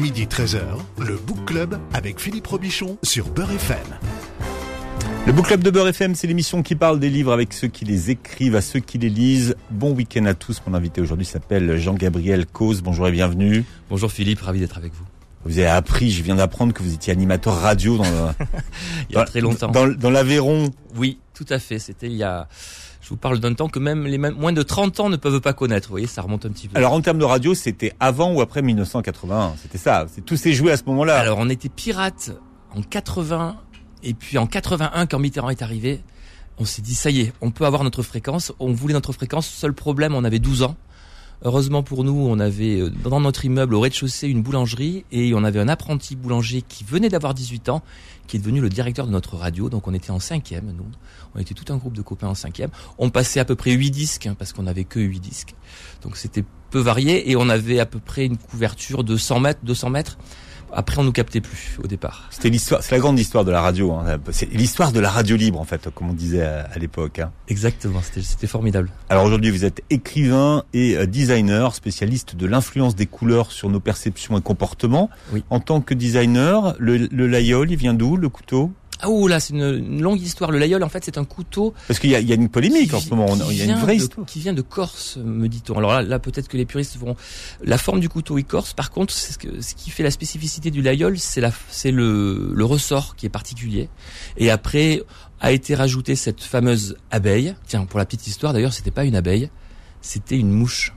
Midi 13h, le Book Club avec Philippe Robichon sur Beurre FM. Le Book Club de Beurre FM, c'est l'émission qui parle des livres avec ceux qui les écrivent, à ceux qui les lisent. Bon week-end à tous. Mon invité aujourd'hui s'appelle Jean-Gabriel Cause. Bonjour et bienvenue. Bonjour Philippe, ravi d'être avec vous. Vous avez appris, je viens d'apprendre que vous étiez animateur radio dans il y a très longtemps. Dans, dans l'Aveyron. Oui, tout à fait. C'était il y a je vous parle d'un temps que même les moins de 30 ans ne peuvent pas connaître. Vous voyez, ça remonte un petit peu. Alors en termes de radio, c'était avant ou après 1981 C'était ça. C'est tout s'est joué à ce moment-là. Alors on était pirate en 80 et puis en 81 quand Mitterrand est arrivé, on s'est dit ça y est, on peut avoir notre fréquence. On voulait notre fréquence. Seul problème, on avait 12 ans. Heureusement pour nous, on avait euh, dans notre immeuble au rez-de-chaussée une boulangerie et on avait un apprenti boulanger qui venait d'avoir 18 ans, qui est devenu le directeur de notre radio. Donc on était en cinquième, nous. On était tout un groupe de copains en cinquième. On passait à peu près 8 disques, hein, parce qu'on avait que 8 disques. Donc c'était peu varié et on avait à peu près une couverture de 100 mètres, 200 mètres. Après, on nous captait plus au départ. C'était l'histoire, c'est la grande histoire de la radio. Hein. C'est l'histoire de la radio libre, en fait, comme on disait à, l'époque. Hein. Exactement, c'était formidable. Alors aujourd'hui, vous êtes écrivain et euh, designer, spécialiste de l'influence des couleurs sur nos perceptions et comportements. Oui. En tant que designer, le, le layol, il vient d'où, le couteau? Ah ouh là, c'est une, longue histoire. Le layol, en fait, c'est un couteau. Parce qu'il y a, une polémique en ce moment. Il y a une vraie histoire. Qui vient de Corse, me dit-on. Alors là, là peut-être que les puristes vont. La forme du couteau est corse. Par contre, ce, que, ce qui fait la spécificité du layol, c'est la, c'est le, le ressort qui est particulier. Et après a été rajoutée cette fameuse abeille. Tiens, pour la petite histoire, d'ailleurs, c'était pas une abeille, c'était une mouche.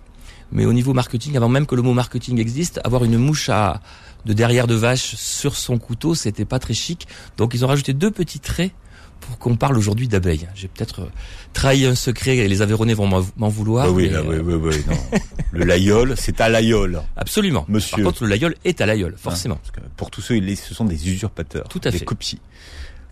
Mais au niveau marketing, avant même que le mot marketing existe, avoir une mouche à de derrière de vache sur son couteau, c'était pas très chic. Donc ils ont rajouté deux petits traits pour qu'on parle aujourd'hui d'abeilles. J'ai peut-être euh, trahi un secret et les Aveyronnais vont m'en vouloir. oui, oui, oui, oui, non. le layol, c'est à layol. Absolument. Monsieur. Par contre, le layol est à layol, forcément. pour tous ceux, ce sont des usurpateurs. Tout à des fait. copies.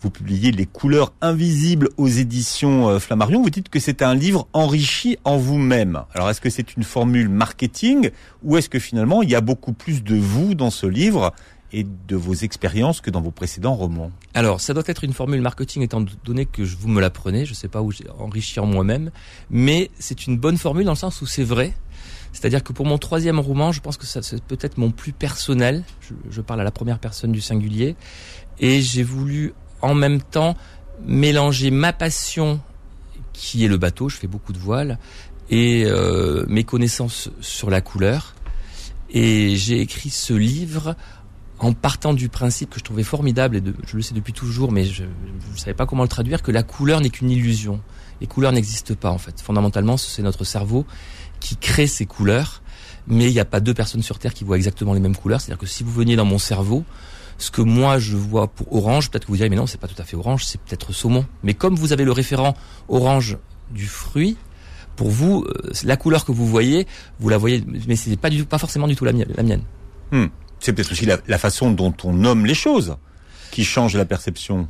Vous publiez Les couleurs invisibles aux éditions euh, Flammarion. Vous dites que c'est un livre enrichi en vous-même. Alors est-ce que c'est une formule marketing ou est-ce que finalement il y a beaucoup plus de vous dans ce livre et de vos expériences que dans vos précédents romans Alors, ça doit être une formule marketing étant donné que vous me l'apprenez, je ne sais pas où j'ai enrichi en moi-même, mais c'est une bonne formule dans le sens où c'est vrai. C'est-à-dire que pour mon troisième roman, je pense que c'est peut-être mon plus personnel. Je, je, parle à la première personne du singulier, et j'ai voulu en même temps mélanger ma passion qui est le bateau, je fais beaucoup de voiles, et euh, mes connaissances sur la couleur. Et j'ai écrit ce livre en partant du principe que je trouvais formidable, et je le sais depuis toujours, mais je ne savais pas comment le traduire, que la couleur n'est qu'une illusion. Les couleurs n'existent pas en fait. Fondamentalement, c'est notre cerveau qui crée ces couleurs, mais il n'y a pas deux personnes sur Terre qui voient exactement les mêmes couleurs. C'est-à-dire que si vous veniez dans mon cerveau, ce que moi je vois pour orange, peut-être que vous direz mais non, c'est pas tout à fait orange, c'est peut-être saumon. Mais comme vous avez le référent orange du fruit, pour vous, euh, la couleur que vous voyez, vous la voyez, mais c'est pas du pas forcément du tout la, mienne. Hmm. C'est peut-être aussi la, la, façon dont on nomme les choses qui change la perception.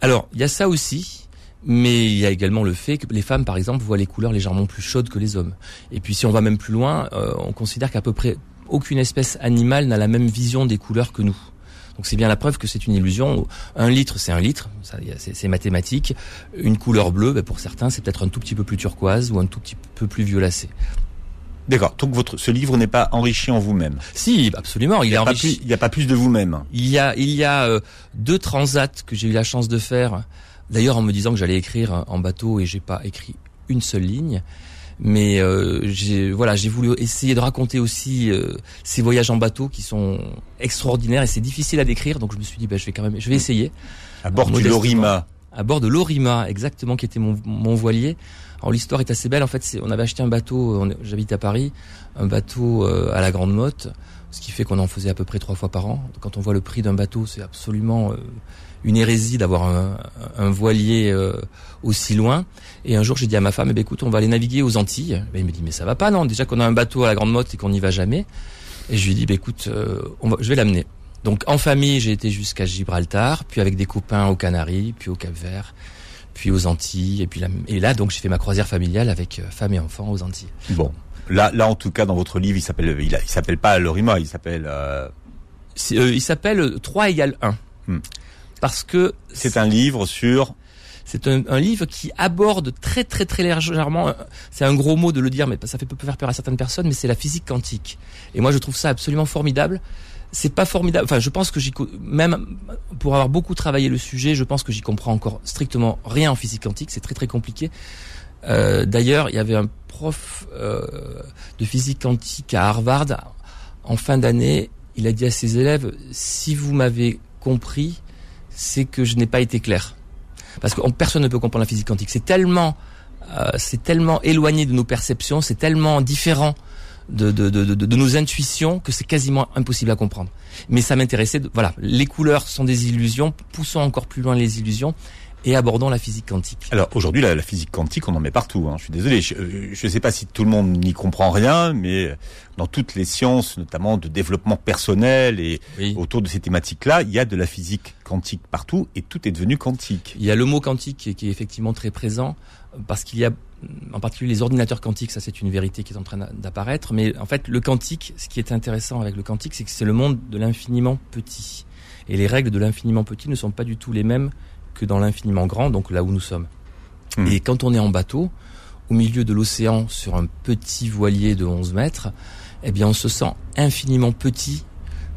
Alors, il y a ça aussi, mais il y a également le fait que les femmes, par exemple, voient les couleurs légèrement plus chaudes que les hommes. Et puis, si on va même plus loin, euh, on considère qu'à peu près aucune espèce animale n'a la même vision des couleurs que nous. Donc c'est bien la preuve que c'est une illusion. Un litre, c'est un litre, c'est mathématique. Une couleur bleue, ben pour certains, c'est peut-être un tout petit peu plus turquoise ou un tout petit peu plus violacé. D'accord. Donc votre ce livre n'est pas enrichi en vous-même. Si, absolument. Il, il est enrichi. il n'y a pas plus de vous-même. Il y a il y a euh, deux transats que j'ai eu la chance de faire. D'ailleurs, en me disant que j'allais écrire en bateau et j'ai pas écrit une seule ligne mais euh, j'ai voilà j'ai voulu essayer de raconter aussi euh, ces voyages en bateau qui sont extraordinaires et c'est difficile à décrire. Donc je me suis dit bah, je vais quand même je vais essayer. À bord du Lorima. À bord de l'Orima exactement qui était mon, mon voilier. Alors l'histoire est assez belle. En fait on avait acheté un bateau j'habite à Paris un bateau euh, à la Grande Motte ce qui fait qu'on en faisait à peu près trois fois par an. Quand on voit le prix d'un bateau c'est absolument euh, une hérésie d'avoir un, un, voilier euh, aussi loin. Et un jour, j'ai dit à ma femme, eh ben, écoute, on va aller naviguer aux Antilles. Il me dit, mais ça va pas, non? Déjà qu'on a un bateau à la Grande Motte et qu'on n'y va jamais. Et je lui dis, ben, écoute, euh, on va, je vais l'amener. Donc en famille, j'ai été jusqu'à Gibraltar, puis avec des copains aux Canaries, puis au Cap-Vert, puis aux Antilles, et puis là, et là donc j'ai fait ma croisière familiale avec euh, femme et enfants aux Antilles. Bon, là, là en tout cas dans votre livre, il s'appelle, il, il s'appelle pas Lorima, il s'appelle. Euh... il s'appelle 3 égale 1. Hmm parce que c'est un livre sur c'est un, un, livre qui aborde très très très légèrement, c'est un gros mot de le dire, mais ça fait peut faire peur à certaines personnes, mais c'est la physique quantique. Et moi, je trouve ça absolument formidable. c'est pas formidable. Enfin, je pense que j'y même pour avoir beaucoup travaillé le sujet, je pense que j'y comprends encore strictement rien en physique quantique. C'est très très compliqué. Euh, D'ailleurs, il y avait un prof euh, de physique quantique à Harvard en fin d'année. Il a dit à ses élèves si vous m'avez compris, c'est que je n'ai pas été clair. Parce que personne ne peut comprendre la physique quantique. C'est tellement, euh, c'est tellement éloigné de nos perceptions, c'est tellement différent de, de, de, de, nos intuitions que c'est quasiment impossible à comprendre. Mais ça m'intéressait. Voilà, les couleurs sont des illusions. Poussons encore plus loin les illusions et abordons la physique quantique. Alors aujourd'hui, la, physique quantique, on en met partout. Hein. Je suis désolé, je ne sais pas si tout le monde n'y comprend rien, mais dans toutes les sciences, notamment de développement personnel et autour de ces thématiques-là, il y a de la physique quantique partout et tout est devenu quantique. Il y a le mot quantique qui est, qui est effectivement très présent parce qu'il y a en particulier les ordinateurs quantiques, ça c'est une vérité qui est en train d'apparaître, mais en fait le quantique, ce qui est intéressant avec le quantique, c'est que c'est le monde de l'infiniment petit. Et les règles de l'infiniment petit ne sont pas du tout les mêmes que dans l'infiniment grand, donc là où nous sommes. Hmm. Et quand on est en bateau, au milieu de l'océan, sur un petit voilier de 11 mètres, eh bien on se sent infiniment petit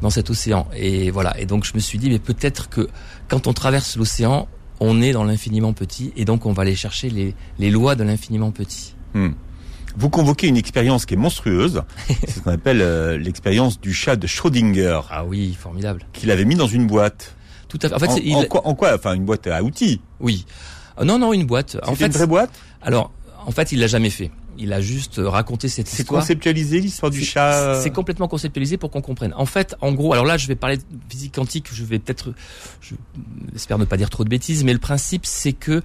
dans cet océan. Et voilà. Et donc je me suis dit, mais peut-être que quand on traverse l'océan, on est dans l'infiniment petit et donc on va aller chercher les, les lois de l'infiniment petit. Hmm. Vous convoquez une expérience qui est monstrueuse, c'est ce qu'on appelle euh, l'expérience du chat de Schrödinger. Ah oui, formidable. Qu'il avait mis dans une boîte. Tout à fait. En, fait, en, quoi, en, quoi, Enfin, une boîte à outils. Oui. Euh, non, non, une boîte. En fait, une vraie boîte. Alors, en fait, il l'a jamais fait. Il a juste raconté cette histoire. C'est conceptualisé l'histoire du chat. C'est complètement conceptualisé pour qu'on comprenne. En fait, en gros, alors là, je vais parler de physique quantique. Je vais peut-être, j'espère ne pas dire trop de bêtises, mais le principe, c'est que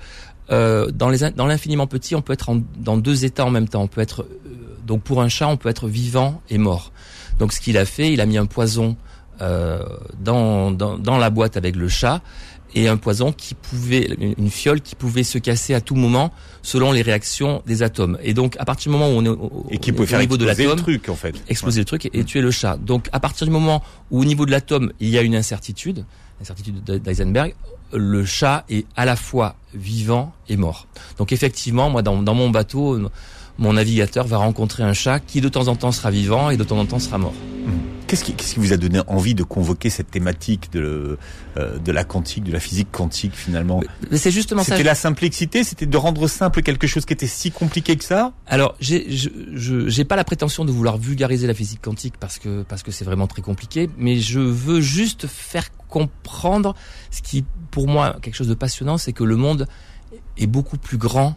euh, dans les dans l'infiniment petit, on peut être en, dans deux états en même temps. On peut être euh, donc pour un chat, on peut être vivant et mort. Donc ce qu'il a fait, il a mis un poison euh, dans, dans dans la boîte avec le chat et un poison qui pouvait, une fiole qui pouvait se casser à tout moment selon les réactions des atomes. Et donc, à partir du moment où on est au, et qui pouvait faire niveau de l'atome, truc en fait, exploser le truc et, tuer le chat. Donc, à partir du moment où au niveau de l'atome il y a une incertitude, l'incertitude d'Eisenberg, le chat est à la fois vivant et mort. Donc, effectivement, moi, dans, dans mon bateau, mon navigateur va rencontrer un chat qui de temps en temps sera vivant et de temps en temps sera mort. Mmh. Qu'est-ce qui, qui, vous a donné envie de convoquer cette thématique de, euh, de la quantique, de la physique quantique finalement? C'est justement ça. C'était la simplicité, c'était de rendre simple quelque chose qui était si compliqué que ça? Alors, j'ai, je, j'ai pas la prétention de vouloir vulgariser la physique quantique parce que parce que c'est vraiment très compliqué, mais je veux juste faire comprendre ce qui, pour moi, quelque chose de passionnant, c'est que le monde est beaucoup plus grand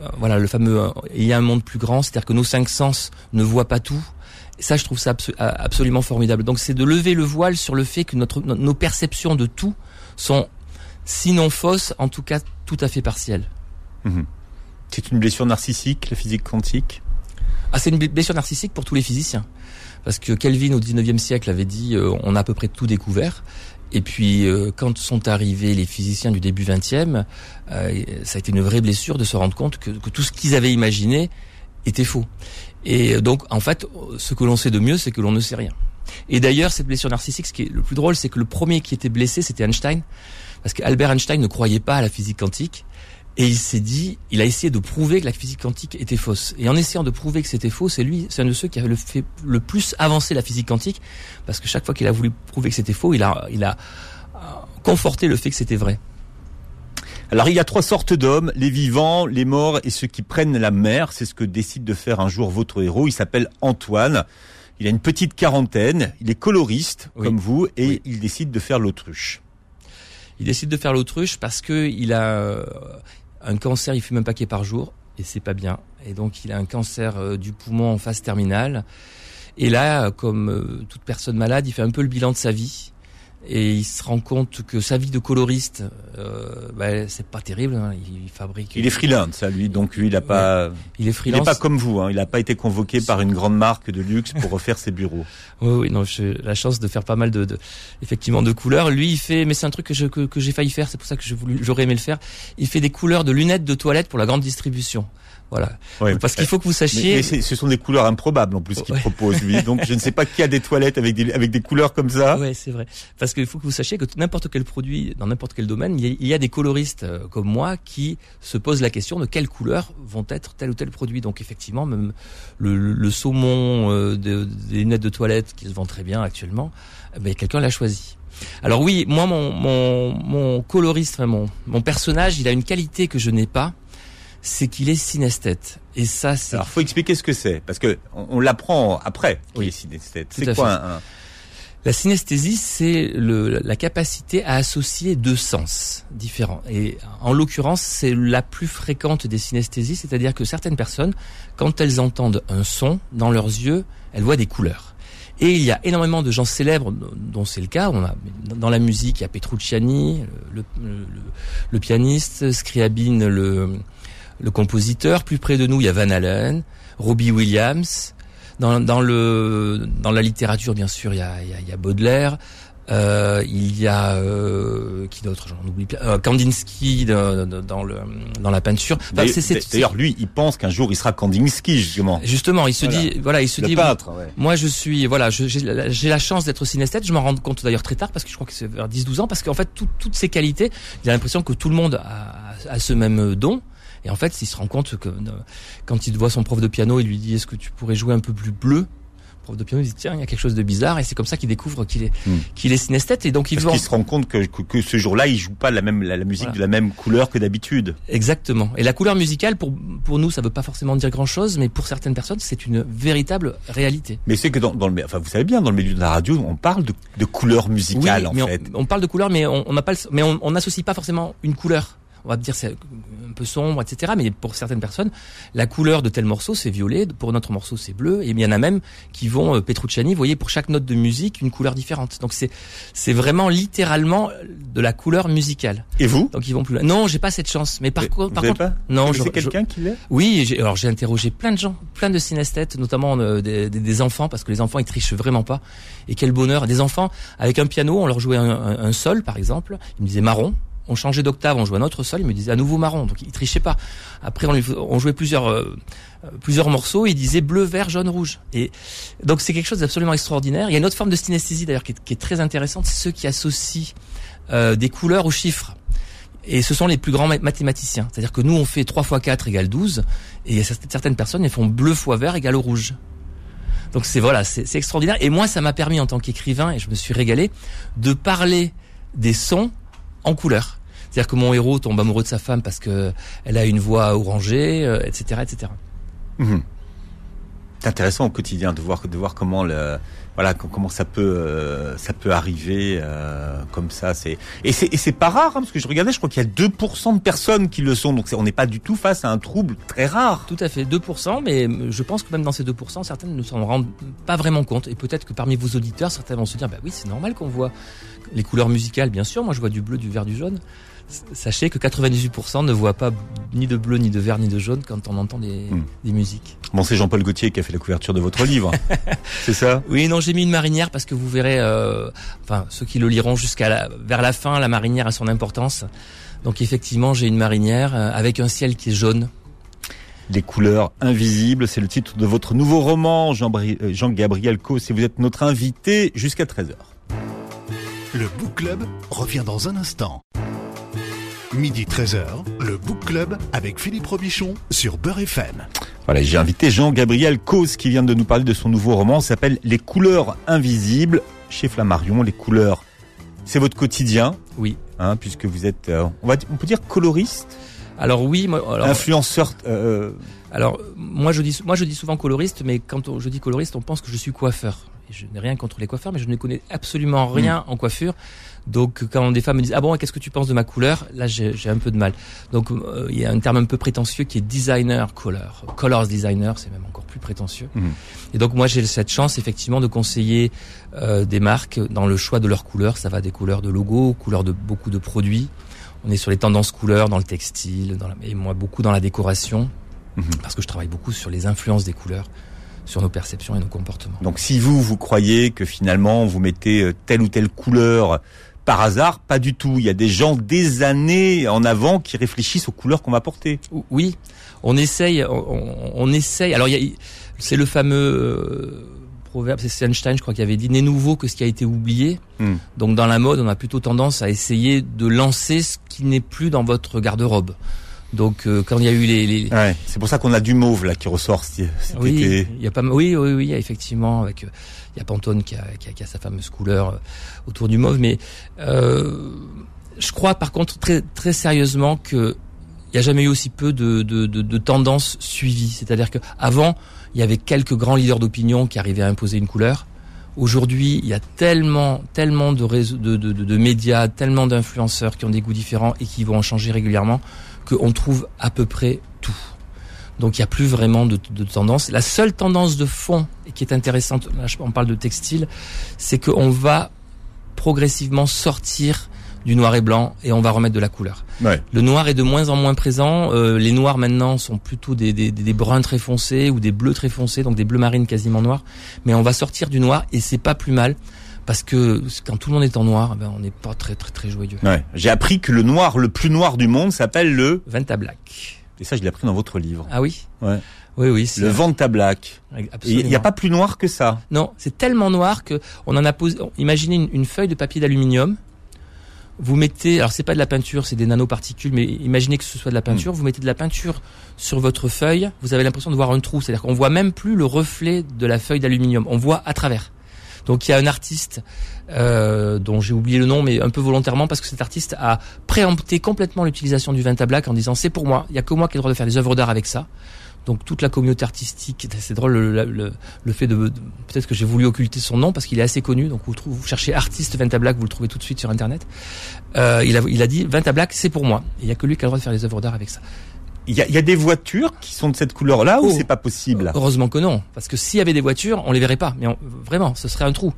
euh, voilà le fameux euh, il y a un monde plus grand, c'est-à-dire que nos cinq sens ne voient pas tout, ça, je trouve ça absolument formidable. Donc, c'est de lever le voile sur le fait que notre, nos perceptions de tout sont, sinon fausses, en tout cas tout à fait partielles. Mhm. C'est une blessure narcissique, la physique quantique? Ah, c'est une blessure narcissique pour tous les physiciens. Parce que Kelvin, au 19e siècle, avait dit euh, on a à peu près tout découvert. Et puis, euh, quand sont arrivés les physiciens du début 20e, euh, ça a été une vraie blessure de se rendre compte que, que tout ce qu'ils avaient imaginé était faux. Et donc, en fait, ce que l'on sait de mieux, c'est que l'on ne sait rien. Et d'ailleurs, cette blessure narcissique, ce qui est le plus drôle, c'est que le premier qui était blessé, c'était Einstein, parce qu'Albert Einstein ne croyait pas à la physique quantique. Et il s'est dit, il a essayé de prouver que la physique quantique était fausse. Et en essayant de prouver que c'était faux, c'est lui, c'est un de ceux qui a le fait le plus avancer la physique quantique, parce que chaque fois qu'il a voulu prouver que c'était faux, il a, il a euh, conforté le fait que c'était vrai. Alors il y a trois sortes d'hommes, les vivants, les morts et ceux qui prennent la mer. C'est ce que décide de faire un jour votre héros. Il s'appelle Antoine. Il a une petite quarantaine, il est coloriste comme vous et il décide de faire l'autruche. Il décide de faire l'autruche parce que il a euh, un cancer, il fume un paquet par jour et c'est pas bien. Et donc il a un cancer euh, du poumon en phase terminale. Et là, comme euh, toute personne malade, il fait un peu le bilan de sa vie et il se rend compte que sa vie de coloriste, euh, bah, c'est pas terrible. Hein. Il fabrique. Il est freelance, ça lui, donc lui, il a pas. Il est freelance. Il n'est pas comme vous. Hein. Il n'a pas été convoqué par une grande marque de luxe pour refaire ses bureaux. Oui, oui, non, j'ai la chance de faire pas mal de, de, effectivement, de couleurs. Lui, il fait, mais c'est un truc que je, que, que j'ai failli faire. C'est pour ça que j'aurais aimé le faire. Il fait des couleurs de lunettes de toilette pour la grande distribution. Voilà. Parce qu'il faut que vous sachiez. Mais, ce sont des couleurs improbables en plus qu'il propose lui. Donc je ne sais pas qui a des toilettes avec des avec des couleurs comme ça. Ouais, c'est vrai. Parce qu'il faut que vous sachiez que n'importe quel produit, dans n'importe quel domaine, il y, a, il y, a, des coloristes euh, comme moi qui se posent la question de quelles couleurs vont être tel ou tel produit. Donc effectivement, même le, le saumon euh, de, des lunettes de toilette qui se vend très bien actuellement, eh ben, quelqu'un l'a choisi. Alors oui, moi, mon, mon, mon coloriste, enfin, mon, mon personnage, il a une qualité que je n'ai pas c'est qu'il est synesthète. Et ça, c'est. Alors, faut expliquer ce que c'est, parce que on, on l'apprend après. Oui, est synesthète. C'est quoi un, La synesthésie, c'est la capacité à associer deux sens différents. Et en l'occurrence, c'est la plus fréquente des synesthésies, c'est-à-dire que certaines personnes, quand elles entendent un son dans leurs yeux, elles voient des couleurs. Et il y a énormément de gens célèbres dont c'est le cas. On a, dans la musique, il y a Petrucciani, le, le, le, le pianiste, Scriabine, le, le compositeur. Plus près de nous, il y a Van Allen, Robbie Williams. Dans, dans, le, dans la littérature, bien sûr, il y a, il y a, il y a Baudelaire. Euh, il y a euh, qui d'autre j'en oublie euh, Kandinsky dans, dans, le dans la peinture enfin, d'ailleurs lui il pense qu'un jour il sera Kandinsky justement justement il se voilà. dit voilà il se le dit peintre, ouais. moi je suis voilà j'ai la chance d'être synesthète je m'en rends compte d'ailleurs très tard parce que je crois que c'est vers 10-12 ans parce qu'en fait tout, toutes ces qualités il a l'impression que tout le monde a, a ce même don et en fait, il se rend compte que quand il voit son prof de piano, il lui dit Est-ce que tu pourrais jouer un peu plus bleu? Le prof de piano il dit tiens il y a quelque chose de bizarre. Et c'est comme ça qu'il découvre qu'il est mm. qu'il est synesthète. Et donc il Parce qu'il se rend compte que, que, que ce jour-là il joue pas la même la, la musique voilà. de la même couleur que d'habitude. Exactement. Et la couleur musicale pour pour nous ça veut pas forcément dire grand chose mais pour certaines personnes c'est une véritable réalité. Mais c'est que dans, dans le enfin vous savez bien dans le milieu de la radio on parle de, de couleur musicale oui, en mais fait. on, on, parle de couleur mais on n'a pas le, mais on n'associe pas forcément une couleur on va dire c'est un peu sombre, etc. Mais pour certaines personnes, la couleur de tel morceau c'est violet, pour notre morceau c'est bleu, et il y en a même qui vont euh, Petrucciani, vous voyez, pour chaque note de musique une couleur différente. Donc c'est c'est vraiment littéralement de la couleur musicale. Et vous? Donc ils vont plus. Non, j'ai pas cette chance. Mais par, vous par contre, pas? non, c'est quelqu'un qui l'est? Oui, alors j'ai interrogé plein de gens, plein de synesthètes, notamment euh, des, des, des, enfants, parce que les enfants ils trichent vraiment pas. Et quel bonheur, des enfants avec un piano, on leur jouait un, un, un sol par exemple, ils me disaient marron, on changeait d'octave, on jouait un autre sol, il me disait à nouveau marron, donc il trichait pas. Après, on, jouait plusieurs euh, plusieurs morceaux, il disait bleu, vert, jaune, rouge. Et donc c'est quelque chose d'absolument extraordinaire. Il y a une autre forme de synesthésie d'ailleurs qui, est très intéressante, c'est ceux qui associent euh, des couleurs aux chiffres. Et ce sont les plus grands mathématiciens. C'est-à-dire que nous, on fait 3 x 4 égale 12, et certaines personnes, elles font bleu fois vert égale rouge. Donc c'est voilà, c'est extraordinaire. Et moi, ça m'a permis en tant qu'écrivain, et je me suis régalé, de parler des sons en couleur. C'est-à-dire que mon héros tombe amoureux de sa femme parce que elle a une voix orangée, euh, etc., etc. Mmh. C'est intéressant au quotidien de voir de voir comment le voilà comment ça peut euh, ça peut arriver euh, comme ça c'est et c'est et c'est pas rare hein, parce que je regardais je crois qu'il y a 2% de personnes qui le sont donc on n'est pas du tout face à un trouble très rare. Tout à fait 2% mais je pense que même dans ces 2% certaines ne s'en rendent pas vraiment compte et peut-être que parmi vos auditeurs certains vont se dire bah oui c'est normal qu'on voit les couleurs musicales bien sûr moi je vois du bleu du vert du jaune sachez que 98% ne voient pas ni de bleu, ni de vert, ni de jaune quand on entend des, mmh. des musiques. Bon, c'est Jean-Paul Gaultier qui a fait la couverture de votre livre, c'est ça? Oui, non, j'ai mis une marinière parce que vous verrez, euh, enfin, ceux qui le liront jusqu'à la, vers la fin, la marinière a son importance. Donc effectivement, j'ai une marinière euh, avec un ciel qui est jaune. Les couleurs invisibles, c'est le titre de votre nouveau roman, Jean-Gabriel Jean Cos, et vous êtes notre invité jusqu'à 13h. Le Book Club revient dans un instant. Midi 13h, le Book Club avec Philippe Robichon sur Beurre FM. Voilà, j'ai invité Jean-Gabriel Cause qui vient de nous parler de son nouveau roman, s'appelle Les couleurs invisibles chez Flammarion. Les couleurs, c'est votre quotidien. Oui. Hein, puisque vous êtes, euh, on, va, on peut dire coloriste. Alors oui, moi, alors, influenceur. Euh, alors moi je dis, moi je dis souvent coloriste, mais quand on, je dis coloriste, on pense que je suis coiffeur. Je n'ai rien contre les coiffeurs, mais je ne connais absolument rien mmh. en coiffure. Donc quand des femmes me disent ah bon qu'est-ce que tu penses de ma couleur? Là j'ai un peu de mal. Donc euh, il y a un terme un peu prétentieux qui est designer color, colors designer c'est même encore plus prétentieux. Mmh. Et donc moi j'ai cette chance effectivement de conseiller euh, des marques dans le choix de leurs couleurs. Ça va des couleurs de logo, couleurs de beaucoup de produits. On est sur les tendances couleurs dans le textile, dans la, et moi beaucoup dans la décoration mmh. parce que je travaille beaucoup sur les influences des couleurs sur nos perceptions et nos comportements. Donc si vous, vous croyez que finalement vous mettez euh, telle ou telle couleur par hasard, pas du tout. Il y a des gens des années en avant qui réfléchissent aux couleurs qu'on va porter. Oui, on essaye, on, on essaye. Alors c'est le fameux proverbe, c'est Einstein, je crois, qui avait dit, n'est nouveau que ce qui a été oublié. Hmm. Donc dans la mode, on a plutôt tendance à essayer de lancer ce qui n'est plus dans votre garde-robe. Donc euh, quand il y a eu les, les... Ouais, c'est pour ça qu'on a du mauve là qui ressort cet oui, été. il y a pas, oui, oui, oui, effectivement, avec euh, il y a Pantone qui a, qui a, qui a sa fameuse couleur euh, autour du mauve, mais euh, je crois par contre très très sérieusement que il n'y a jamais eu aussi peu de, de, de, de tendances suivies. C'est-à-dire que avant, il y avait quelques grands leaders d'opinion qui arrivaient à imposer une couleur. Aujourd'hui, il y a tellement, tellement de, réseaux, de, de, de, de médias, tellement d'influenceurs qui ont des goûts différents et qui vont en changer régulièrement, qu'on trouve à peu près tout. Donc il n'y a plus vraiment de, de tendance. La seule tendance de fond et qui est intéressante, là on parle de textile, c'est qu'on va progressivement sortir du noir et blanc et on va remettre de la couleur. Ouais. Le noir est de moins en moins présent. Euh, les noirs maintenant sont plutôt des, des, des bruns très foncés ou des bleus très foncés, donc des bleus marines quasiment noirs. Mais on va sortir du noir et c'est pas plus mal parce que quand tout le monde est en noir, ben on n'est pas très très très joyeux. Ouais. J'ai appris que le noir le plus noir du monde s'appelle le. Venta Black. Et ça, je l'ai appris dans votre livre. Ah oui? Ouais. Oui oui. Le Vanta Black. Absolument. Il n'y a pas plus noir que ça. Non, c'est tellement noir que on en a posé. Imaginez une, une feuille de papier d'aluminium. Vous mettez, alors c'est pas de la peinture, c'est des nanoparticules, mais imaginez que ce soit de la peinture. Vous mettez de la peinture sur votre feuille, vous avez l'impression de voir un trou. C'est-à-dire qu'on voit même plus le reflet de la feuille d'aluminium. On voit à travers. Donc il y a un artiste euh, dont j'ai oublié le nom, mais un peu volontairement parce que cet artiste a préempté complètement l'utilisation du Venta Black en disant c'est pour moi, il y a que moi qui ai le droit de faire des œuvres d'art avec ça. Donc toute la communauté artistique, c'est drôle le, fait de, peut-être que j'ai voulu occulter son nom parce qu'il est assez connu. Donc vous, cherchez artiste Venta Black, vous le trouvez tout de suite sur internet. Euh, il a dit Venta Black c'est pour moi. Il y a que lui qui a le droit de faire des œuvres d'art avec ça. Il y y a des voitures qui sont de cette couleur-là ou Oh. c'est pas possible Heureusement que non, parce que s'il y avait des voitures, on les verrait pas. Mais on- vraiment, ce serait un trou.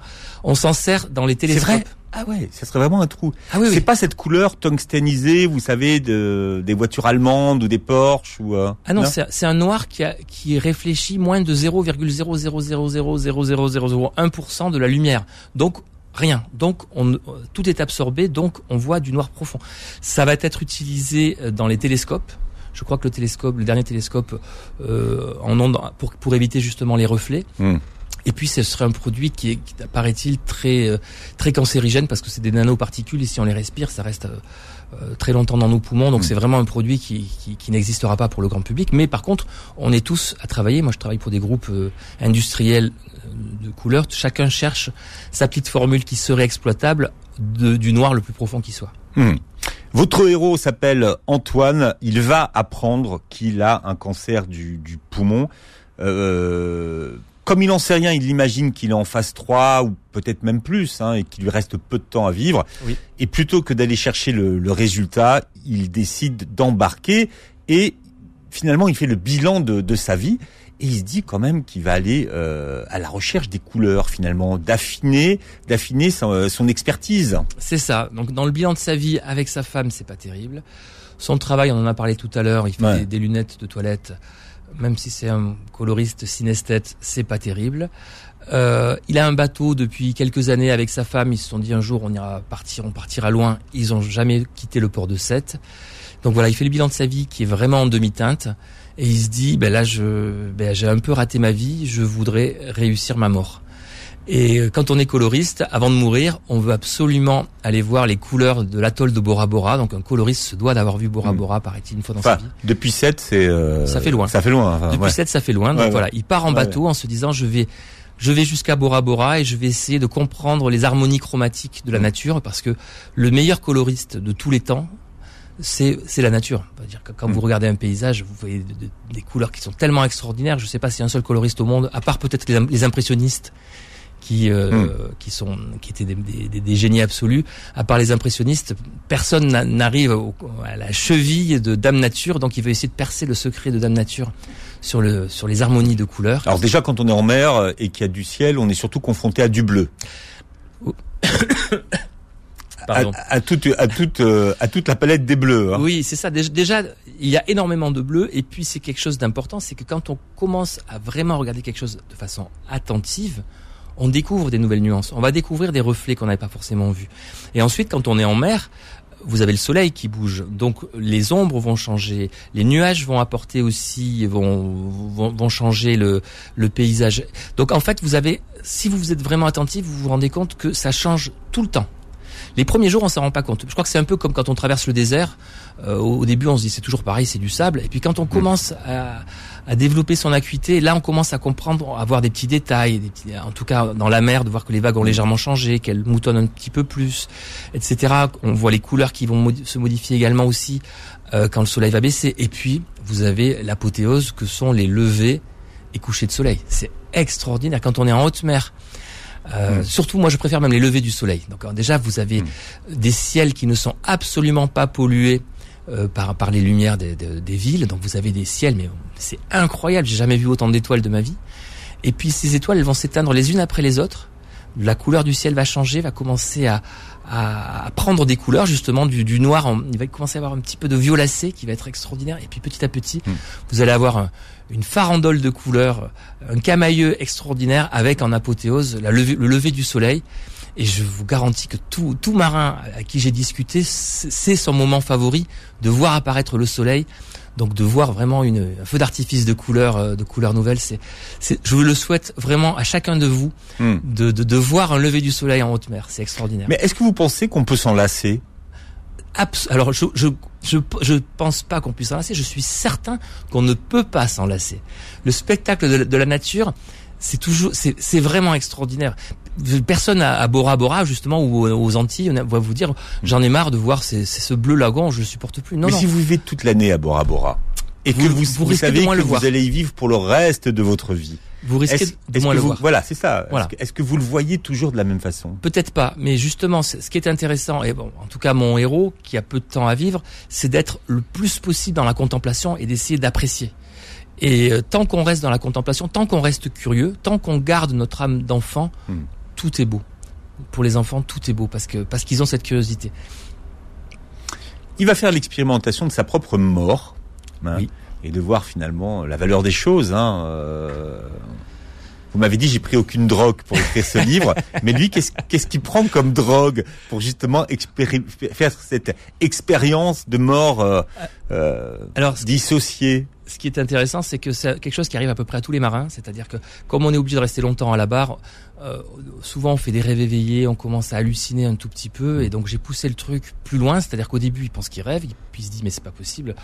On s'en sert dans les télescopes. vrai Ah ouais, ça serait vraiment un trou. Ah oui, c'est oui. pas cette couleur tungstenisée, vous savez, de, des voitures allemandes ou des Porsche ou. euh, Ah non, c'est c'est un noir qui, a, qui réfléchit moins de 0,000000001% de la lumière. Donc rien. Donc on, euh, tout est absorbé, donc on voit du noir profond. Ça va être utilisé euh, dans les télescopes. Je crois que le télescope, le dernier télescope euh, en onde pour, pour éviter justement les reflets. Hmm. Et puis ce serait un produit qui est, qui paraît-il, très euh, très cancérigène parce que c'est des nanoparticules et si on les respire, ça reste euh, très longtemps dans nos poumons. Donc Mm. c'est vraiment un produit qui, qui, qui n'existera pas pour le grand public. Mais par contre, on est tous à travailler. Moi, je travaille pour des groupes euh, industriels de couleurs. Chacun cherche sa petite formule qui serait exploitable de, du noir le plus profond qui soit. Hmm. Votre héros s'appelle Antoine. Il va apprendre qu'il a un cancer du, du poumon. Euh, comme il n'en sait rien, il imagine qu'il est en phase 3 ou peut-être même plus, hein, et qu'il lui reste peu de temps à vivre. Oui. Et plutôt que d'aller chercher le, le résultat, il décide d'embarquer et finalement il fait le bilan de, de sa vie. Et il se dit quand même qu'il va aller euh, à la recherche des couleurs finalement, d'affiner, d'affiner son, son expertise. C'est ça. Donc dans le bilan de sa vie avec sa femme, c'est pas terrible. Son travail, on en a parlé tout à l'heure, il fait Ouais. des, des lunettes de toilette. Même si c'est un coloriste synesthète, c'est pas terrible. Euh, il a un bateau depuis quelques années avec sa femme. Ils se sont dit un jour on ira partir, on partira loin. Ils ont jamais quitté le port de Sète. Donc voilà, il fait le bilan de sa vie qui est vraiment en demi-teinte et il se dit ben là je ben j'ai un peu raté ma vie, je voudrais réussir ma mort. Et quand on est coloriste, avant de mourir, on veut absolument aller voir les couleurs de l'atoll de Bora Bora. Donc un coloriste se doit d'avoir vu Bora Mm. Bora, paraît-il, une fois dans Enfin, sa vie. depuis 7, c'est euh, Ça fait loin. Ça fait loin. enfin, Depuis ouais. 7, ça fait loin. Donc Ouais, ouais. voilà, il part en bateau en se disant je vais je vais jusqu'à Bora Bora et je vais essayer de comprendre les harmonies chromatiques de la Mm. nature parce que le meilleur coloriste de tous les temps c'est la nature. Dire que quand Mm. vous regardez un paysage, vous voyez de- de- des couleurs qui sont tellement extraordinaires. Je sais pas s'il y a un seul coloriste au monde, à part peut-être les, im- les impressionnistes qui euh, Mm. qui sont qui étaient des, des- des- des génies absolus. À part les impressionnistes, personne n'a- n'arrive à la cheville de Dame Nature. Donc il veut essayer de percer le secret de Dame Nature sur le sur les harmonies de couleurs. Alors déjà, quand on est en mer euh, et qu'il y a du ciel, on est surtout confronté à du bleu. À, Pardon. à toute, à toute, euh, à toute la palette des bleus. hein. Oui, c'est ça. Déjà, il y a énormément de bleu. Et puis, c'est quelque chose d'important, c'est que quand on commence à vraiment regarder quelque chose de façon attentive, on découvre des nouvelles nuances. On va découvrir des reflets qu'on n'avait pas forcément vus. Et ensuite, quand on est en mer, vous avez le soleil qui bouge, donc les ombres vont changer, les nuages vont apporter aussi, vont vont, vont changer le le paysage. Donc en fait, vous avez, si vous êtes vraiment attentif, vous vous rendez compte que ça change tout le temps. Les premiers jours, on s'en rend pas compte. Je crois que c'est un peu comme quand on traverse le désert. Euh, au début, on se dit c'est toujours pareil, c'est du sable. Et puis quand on Mm. commence à, à développer son acuité, là, on commence à comprendre, à voir des petits détails. Des petits, en tout cas, dans la mer, de voir que les vagues ont légèrement changé, qu'elles moutonnent un petit peu plus, etc. On voit les couleurs qui vont modi- se modifier également aussi euh, quand le soleil va baisser. Et puis, vous avez l'apothéose que sont les levées et couchers de soleil. C'est extraordinaire quand on est en haute mer. Euh, Mm. Surtout, moi, je préfère même les levées du soleil. Donc, alors, déjà, vous avez Mm. des ciels qui ne sont absolument pas pollués euh, par par les lumières des, des- des villes. Donc, vous avez des ciels, mais c'est incroyable. J'ai jamais vu autant d'étoiles de ma vie. Et puis, ces étoiles, elles vont s'éteindre les unes après les autres. La couleur du ciel va changer, va commencer à, à, à prendre des couleurs justement du, du noir. en- il va commencer à avoir un petit peu de violacé qui va être extraordinaire. Et puis, petit à petit, Mm. vous allez avoir un- une farandole de couleurs, un camailleux extraordinaire avec en apothéose la levée, le lever du soleil. Et je vous garantis que tout, tout marin à qui j'ai discuté, c'est son moment favori de voir apparaître le soleil. Donc de voir vraiment une, un feu d'artifice de couleurs, euh, de couleurs nouvelles, c'est, c'est, je vous le souhaite vraiment à chacun de vous Hmm. de, de, de voir un lever du soleil en haute mer. C'est extraordinaire. Mais est-ce que vous pensez qu'on peut s'en lasser? Abs- alors je, je je je pense pas qu'on puisse s'en lasser. Je suis certain qu'on ne peut pas s'en lasser. Le spectacle de, de la nature, c'est toujours c'est c'est vraiment extraordinaire. Personne à, Bora Bora justement ou aux- Antilles va vous dire j'en ai marre de voir ce bleu lagon, je le supporte plus. Non Mais non. si vous vivez toute l'année à Bora Bora et Vous- que vous, vous vous savez que le vous voir. allez y vivre pour le reste de votre vie, vous risquez de moins le voir. voilà, c'est ça. Voilà. Est-ce que, vous le voyez toujours de la même façon? Peut-être pas, mais justement, ce qui est intéressant, et bon, en tout cas mon héros, qui a peu de temps à vivre, c'est d'être le plus possible dans la contemplation et d'essayer d'apprécier. Et euh, tant qu'on reste dans la contemplation, tant qu'on reste curieux, tant qu'on garde notre âme d'enfant, Hmm. Tout est beau. Pour les enfants, tout est beau parce que parce qu'ils ont cette curiosité. Il va faire l'expérimentation de sa propre mort hein, Oui. et de voir finalement la valeur des choses. Hein, euh, Vous m'avez dit j'ai pris aucune drogue pour écrire ce livre, mais lui qu'est-ce qu'il prend comme drogue pour justement faire cette expérience de mort euh, Alors, ce dissociée ce qui est intéressant, c'est que c'est quelque chose qui arrive à peu près à tous les marins, c'est-à-dire que comme on est obligé de rester longtemps à la barre, euh, souvent on fait des rêves éveillés, on commence à halluciner un tout petit peu, et donc j'ai poussé le truc plus loin, c'est-à-dire qu'au début il pense qu'il rêve, puis il se dit mais c'est pas possible,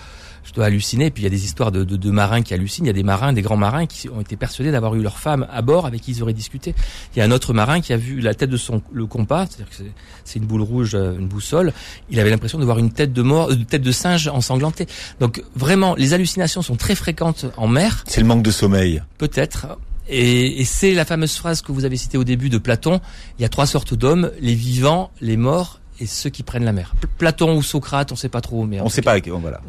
je dois halluciner, et puis il y a des histoires de, de, de marins qui hallucinent, il y a des marins, des grands marins qui ont été persuadés d'avoir eu leur femme à bord avec qui ils auraient discuté. Il y a un autre marin qui a vu la tête de son le compas, c'est-à-dire que c'est- une boule rouge, euh, une boussole, il avait l'impression de voir une tête de mort, une tête de singe ensanglantée. Donc vraiment, les hallucinations sont très fréquentes en mer, C'est le manque de sommeil. peut-être. Et, et c'est la fameuse phrase que vous avez citée au début de Platon. Il y a trois sortes d'hommes les vivants, les morts et ceux qui prennent la mer. Platon ou Socrate, on sait pas trop, mais On tout sait pas. Voilà.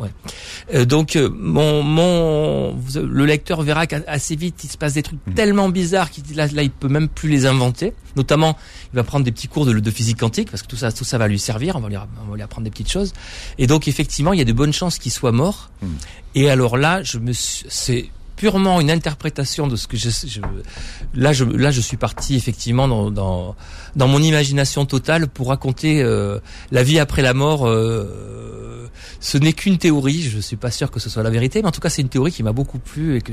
euh, donc euh, mon mon le lecteur verra qu'assez vite il se passe des trucs Mhm. tellement bizarres qu'il là là il peut même plus les inventer. Notamment il va prendre des petits cours de, de physique quantique parce que tout ça tout ça va lui servir. On va lui on va lui apprendre des petites choses. Et donc effectivement il y a de bonnes chances qu'il soit mort. Mhm. Et alors là je me suis- c'est purement une interprétation de ce que je, je là je là je suis parti effectivement dans dans, dans mon imagination totale pour raconter euh, la vie après la mort euh, ce n'est qu'une théorie, je suis pas sûr que ce soit la vérité, mais en tout cas c'est une théorie qui m'a beaucoup plu et que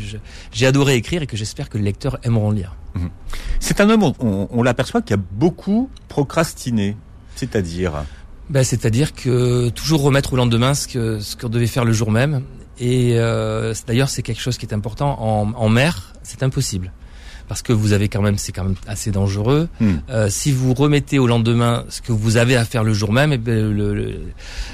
j'ai adoré écrire et que j'espère que les lecteurs aimeront lire. C'est un homme, on, on- on l'aperçoit, qui a beaucoup procrastiné. C'est-à-dire, Ben, c'est-à-dire que toujours remettre au lendemain ce que ce qu'on devait faire le jour même. Et euh, d'ailleurs c'est quelque chose qui est important en, en mer, c'est impossible parce que vous avez quand même c'est quand même assez dangereux. Hmm. Euh, si vous remettez au lendemain ce que vous avez à faire le jour même, eh ben, le- le-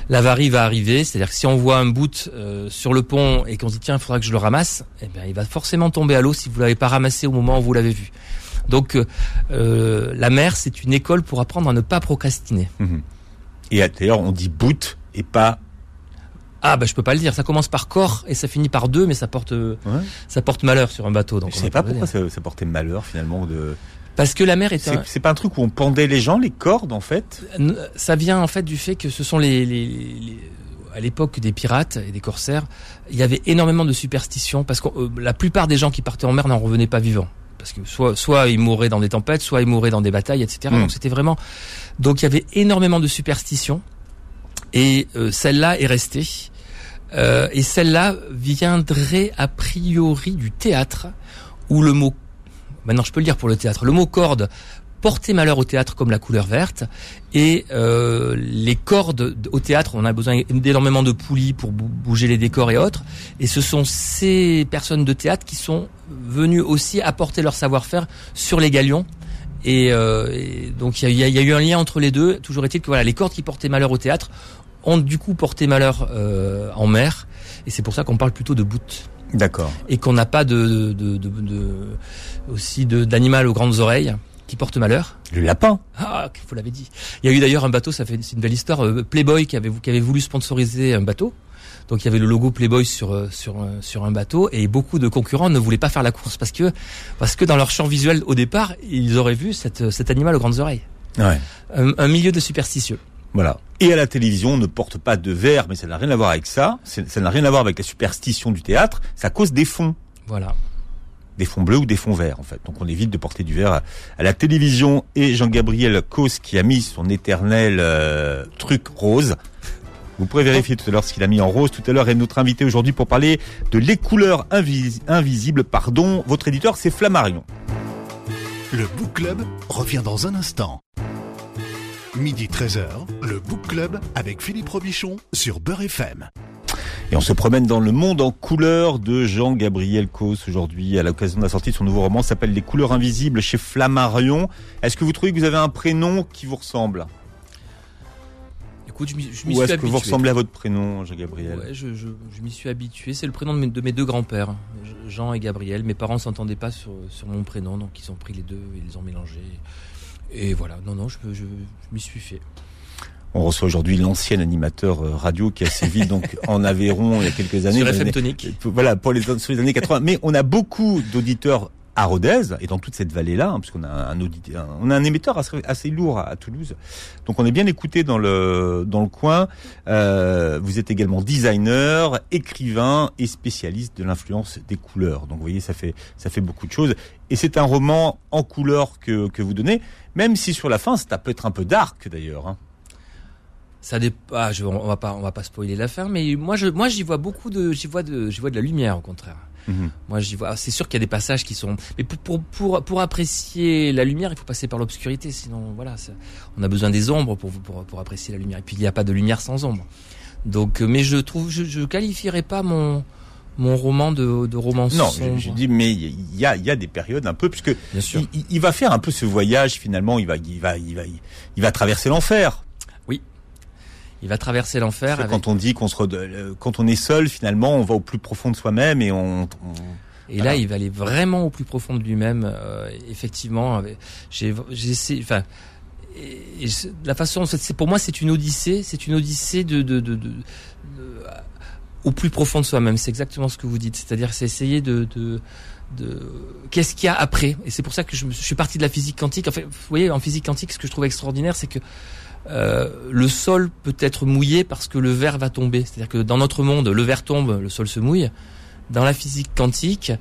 l'avarie va arriver. C'est-à-dire que si on voit un bout euh, sur le pont et qu'on se dit tiens il faudra que je le ramasse, eh ben, il va forcément tomber à l'eau si vous l'avez pas ramassé au moment où vous l'avez vu. Donc euh, euh, la mer c'est une école pour apprendre à ne pas procrastiner. Mhm. Et d'ailleurs, on dit boot et pas. Ah bah je peux pas le dire. Ça commence par corps et ça finit par deux, mais ça porte euh, Ouais. ça porte malheur sur un bateau. Donc Je sais pas pourquoi ça, ça portait malheur finalement de. Parce que la mer est C'est un, pas un truc où on pendait les gens, les cordes en fait? ça vient en fait du fait que ce sont les, les, les- à l'époque des pirates et des corsaires, il y avait énormément de superstitions parce que euh, la plupart des gens qui partaient en mer n'en revenaient pas vivants. Parce que soit, soit ils mouraient dans des tempêtes, soit ils mouraient dans des batailles, etc. Mm. Donc c'était vraiment, donc il y avait énormément de superstitions. Et euh, celle-là est restée. Euh, et celle-là viendrait a priori du théâtre, où le mot, maintenant je peux le dire pour le théâtre, le mot corde portait malheur au théâtre comme la couleur verte, et euh, les cordes au théâtre, on a besoin d'énormément de poulies pour bouger les décors et autres, et ce sont ces personnes de théâtre qui sont venues aussi apporter leur savoir-faire sur les galions, et, euh, donc il y a, y a, eu un lien entre les deux. Toujours est-il que voilà, les cordes qui portaient malheur au théâtre ont du coup porté malheur euh, en mer, et c'est pour ça qu'on parle plutôt de bout. D'accord. Et qu'on n'a pas de, de, de, de aussi d'animal aux grandes oreilles qui porte malheur. Le lapin. Ah, vous l'avez dit. Il y a eu d'ailleurs un bateau, ça fait c'est une belle histoire. Euh, Playboy qui avait qui avait voulu sponsoriser un bateau. Donc il y avait le logo Playboy sur euh, sur sur un bateau et beaucoup de concurrents ne voulaient pas faire la course parce que parce que dans leur champ visuel au départ ils auraient vu cette, cet animal aux grandes oreilles. Ouais. Un, un milieu de superstitieux. Voilà. Et à la télévision, on ne porte pas de verre, mais ça n'a rien à voir avec ça. Ça n'a rien à voir avec la superstition du théâtre. Ça cause des fonds. Voilà. Des fonds bleus ou des fonds verts, en fait. Donc on évite de porter du verre à, la télévision. Et Jean-Gabriel Cos qui a mis son éternel euh, truc rose. Vous pourrez vérifier tout à l'heure ce qu'il a mis en rose. Tout à l'heure est notre invité aujourd'hui pour parler de les couleurs invisibles. Pardon, votre éditeur c'est Flammarion. Le Book Club revient dans un instant. Midi 13h, le Book Club avec Philippe Robichon sur Beurre FM. Et on se promène dans le monde en couleurs de Jean-Gabriel Cos aujourd'hui à l'occasion de la sortie de son nouveau roman s'appelle Les couleurs invisibles chez Flammarion. Est-ce que vous trouvez que vous avez un prénom qui vous ressemble? Écoute, je m'y Ou suis est-ce habitué. que vous ressemblez à votre prénom, Jean-Gabriel? Ouais, je, je, je m'y suis habitué. C'est le prénom de mes, de mes deux grands-pères, Jean et Gabriel. Mes parents s'entendaient pas sur, sur mon prénom, donc ils ont pris les deux, ils les ont mélangés. Et voilà, non, non, je, je, je m'y suis fait. On reçoit aujourd'hui l'ancien animateur euh, radio qui a sévi donc en Aveyron il y a quelques années. Sur FM Tonique. Voilà, pour les, sur les années 80. Mais on a beaucoup d'auditeurs à Rodez et dans toute cette vallée-là, hein, parce qu'on a un on a un émetteur assez, assez lourd à, à Toulouse. Donc on est bien écouté dans le dans le coin. Euh, vous êtes également designer, écrivain et spécialiste de l'influence des couleurs. Donc vous voyez, ça fait ça fait beaucoup de choses. Et c'est un roman en couleurs que que vous donnez, même si sur la fin ça peut être un peu dark d'ailleurs. Hein. Ça dépend. Ah, je, on va pas, on va pas spoiler la fin, mais moi, je, moi, j'y vois beaucoup de, j'y vois de, j'y vois de la lumière au contraire. Mhm. Moi, j'y vois. C'est sûr qu'il y a des passages qui sont. Mais pour pour pour, pour apprécier la lumière, il faut passer par l'obscurité. Sinon, voilà, ça- on a besoin des ombres pour pour pour apprécier la lumière. Et puis il n'y a pas de lumière sans ombre. Donc, euh, mais je trouve, je, je qualifierais pas mon mon roman de de roman Non, je dis mais il y a il y a des périodes un peu puisque Bien sûr. il, il- il va faire un peu ce voyage finalement. Il va il va il va il va traverser l'enfer. Il va traverser l'enfer. Avec- Quand on dit qu'on se re- euh, quand on est seul, finalement, on va au plus profond de soi-même et on. on- Et Voilà. là, il va aller vraiment au plus profond de lui-même. euh, effectivement, j'ai, j'ai essayé- enfin, et- la façon, c'est, pour moi, c'est une odyssée. C'est une odyssée de, de, de, de- de- au plus profond de soi-même. C'est exactement ce que vous dites. C'est-à-dire, c'est essayer de, de, de qu'est-ce qu'il y a après? Et c'est pour ça que je, me, je suis parti de la physique quantique. En fait, vous voyez, en physique quantique, ce que je trouve extraordinaire, c'est que euh, le sol peut être mouillé parce que le verre va tomber. C'est-à-dire que dans notre monde, le verre tombe, le sol se mouille. Dans la physique quantique,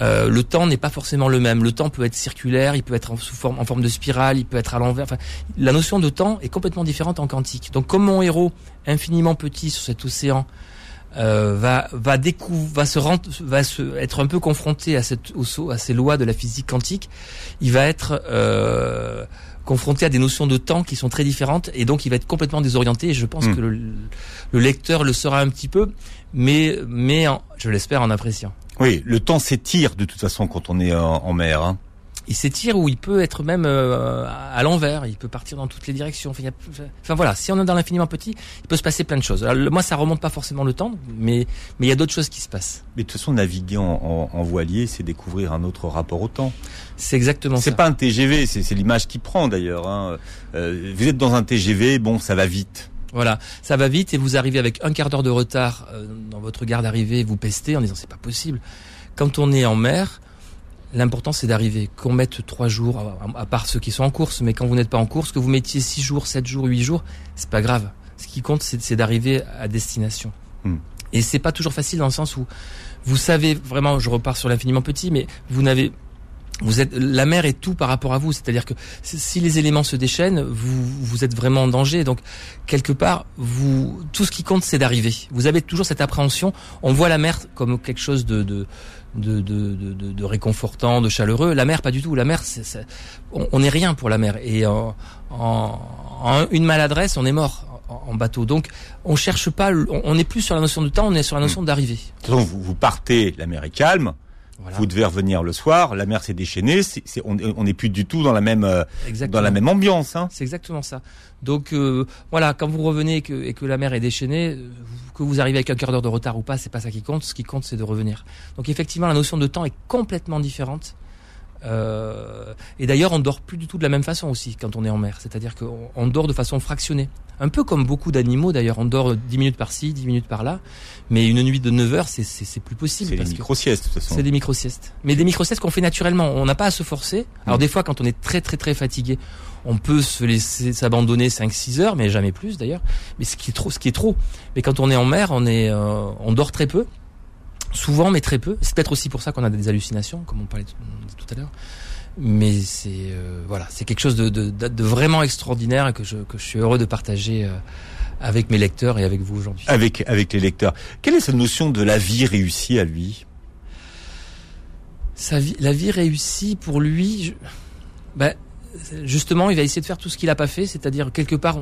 euh, le temps n'est pas forcément le même. Le temps peut être circulaire, il peut être en, sous forme, en forme de spirale, il peut être à l'envers. Enfin, la notion de temps est complètement différente en quantique. Donc, comme mon héros, infiniment petit sur cet océan, euh, va va va se rendre, va se être un peu confronté à cette au à ces lois de la physique quantique, il va être euh, confronté à des notions de temps qui sont très différentes et donc il va être complètement désorienté. Et je pense Mm. que le, le lecteur le saura un petit peu, mais mais en- je l'espère en appréciant. Oui, le temps s'étire de toute façon quand on est en, en mer. Hein. Il s'étire ou il peut être même euh, à l'envers, il peut partir dans toutes les directions. Enfin, il y a- enfin, voilà, si on est dans l'infiniment petit, il peut se passer plein de choses. Alors, le- moi, ça remonte pas forcément le temps, mais mais il y a d'autres choses qui se passent. Mais de toute façon, naviguer en, en- en voilier, c'est découvrir un autre rapport au temps. C'est exactement ça. C'est pas un TGV, c'est c'est l'image qui prend d'ailleurs. Hein. Euh, vous êtes dans un TGV, bon, ça va vite. Voilà, ça va vite et vous arrivez avec un quart d'heure de retard euh, dans votre gare d'arrivée, vous pestez en disant c'est pas possible. Quand on est en mer, l'important c'est d'arriver. Qu'on mette trois jours, à, part ceux qui sont en course, mais quand vous n'êtes pas en course, que vous mettiez six jours, sept jours, huit jours, c'est pas grave. Ce qui compte, c'est d'arriver à destination. Hmm. Et c'est pas toujours facile dans le sens où vous savez vraiment, je repars sur l'infiniment petit, mais vous n'avez vous êtes la mer est tout par rapport à vous c'est-à-dire que si les éléments se déchaînent vous vous êtes vraiment en danger donc quelque part vous tout ce qui compte c'est d'arriver vous avez toujours cette appréhension on voit la mer comme quelque chose de de de, de, de, de réconfortant, de chaleureux. La mer, pas du tout. La mer, c'est, on n'est rien pour la mer. Et en, en, en, une maladresse, on est mort en, bateau. Donc, on cherche pas. On n'est plus sur la notion de temps, on est sur la notion hmm. d'arrivée. vous, vous partez, la mer est calme. Vous devez revenir le soir, la mer s'est déchaînée, on n'est plus du tout dans la même euh, dans la même ambiance. Hein. C'est exactement ça. Donc euh, voilà, quand vous revenez et que, et que la mer est déchaînée, que vous arrivez avec un quart d'heure de retard ou pas, c'est pas ça qui compte. Ce qui compte, c'est de revenir. Donc effectivement, la notion de temps est complètement différente. Euh, et d'ailleurs, on dort plus du tout de la même façon aussi quand on est en mer. C'est-à-dire qu'on dort de façon fractionnée. Un peu comme beaucoup d'animaux d'ailleurs. On dort 10 minutes par-ci, 10 minutes par-là. Mais une nuit de 9 heures, c'est plus possible. C'est des micro-siestes de toute façon. C'est des micro-siestes. Mais des micro-siestes qu'on fait naturellement. On n'a pas à se forcer. Alors mm. des fois, quand on est très très très fatigué, on peut se laisser s'abandonner 5-6 heures, mais jamais plus d'ailleurs. Mais ce qui est trop, ce qui est trop. Mais quand on est en mer, on est, euh, on dort très peu souvent mais très peu. C'est peut-être aussi pour ça qu'on a des hallucinations, comme on parlait tout à l'heure. Mais c'est euh, voilà, c'est quelque chose de, de, de, vraiment extraordinaire et que je, que je suis heureux de partager euh, avec mes lecteurs et avec vous aujourd'hui. Avec avec les lecteurs. Quelle est sa notion de la vie réussie à lui? Sa vie, la vie réussie pour lui, je, ben, justement, il va essayer de faire tout ce qu'il n'a pas fait, c'est-à-dire quelque part,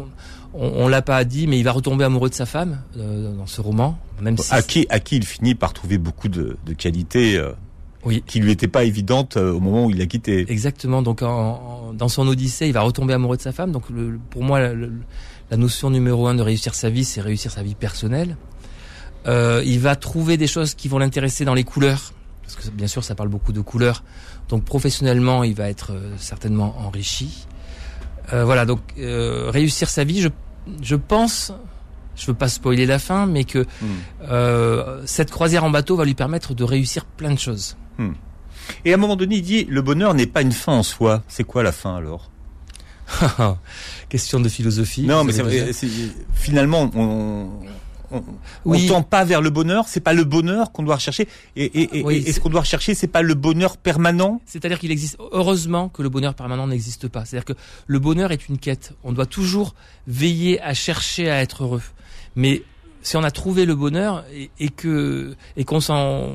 on, on, l'a pas dit, mais il va retomber amoureux de sa femme euh, dans ce roman, même si à qui à qui il finit par trouver beaucoup de, de qualités. Euh, oui. qui lui étaient pas évidentes euh, au moment où il l'a quitté. Exactement. Donc, en, dans son Odyssée, il va retomber amoureux de sa femme. Donc, le, pour moi, la notion numéro un de réussir sa vie, c'est réussir sa vie personnelle. Euh, il va trouver des choses qui vont l'intéresser dans les couleurs, parce que bien sûr, ça parle beaucoup de couleurs. Donc professionnellement, il va être euh, certainement enrichi. Euh, voilà, donc euh, réussir sa vie, je, je pense, je veux pas spoiler la fin, mais que hmm. euh, cette croisière en bateau va lui permettre de réussir plein de choses. Hmm. Et à un moment donné, il dit le bonheur n'est pas une fin en soi. C'est quoi la fin alors? Question de philosophie. Non, mais c'est finalement on, on, tend pas vers le bonheur. C'est pas le bonheur qu'on doit rechercher. Et, et, ce qu'on doit rechercher, c'est pas le bonheur permanent. C'est-à-dire qu'il existe. Heureusement que le bonheur permanent n'existe pas. C'est-à-dire que le bonheur est une quête. On doit toujours veiller à chercher à être heureux. Mais si on a trouvé le bonheur et, que et qu'on s'en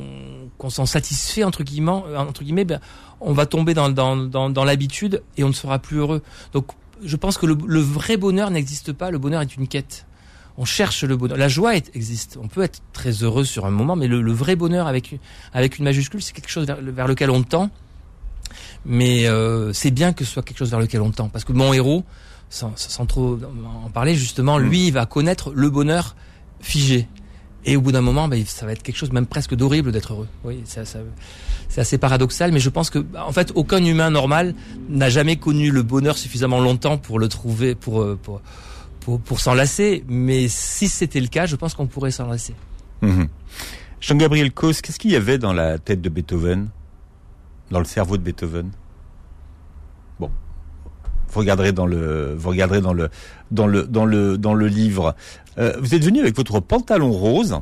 qu'on s'en satisfait entre guillemets entre guillemets ben, on va tomber dans dans, dans, dans l'habitude et on ne sera plus heureux donc je pense que le, le vrai bonheur n'existe pas le bonheur est une quête on cherche le bonheur. La joie existe. On peut être très heureux sur un moment, mais le, vrai bonheur avec avec une majuscule, c'est quelque chose vers, lequel on tend. Mais euh, c'est bien que ce soit quelque chose vers lequel on tend, parce que mon héros, sans, trop en parler justement, lui, il va connaître le bonheur figé. Et au bout d'un moment, ben, ça va être quelque chose même presque d'horrible d'être heureux. Oui, ça, c'est assez paradoxal, mais je pense que, en fait, aucun humain normal n'a jamais connu le bonheur suffisamment longtemps pour le trouver, pour, euh, pour pour, s'enlacer. Mais si c'était le cas, je pense qu'on pourrait s'enlacer. Mhm. Jean-Gabriel Cos, qu'est-ce qu'il y avait dans la tête de Beethoven, dans le cerveau de Beethoven? Bon, vous regarderez dans le, vous regarderez dans le, dans le, dans le, dans le livre. Euh, vous êtes venu avec votre pantalon rose.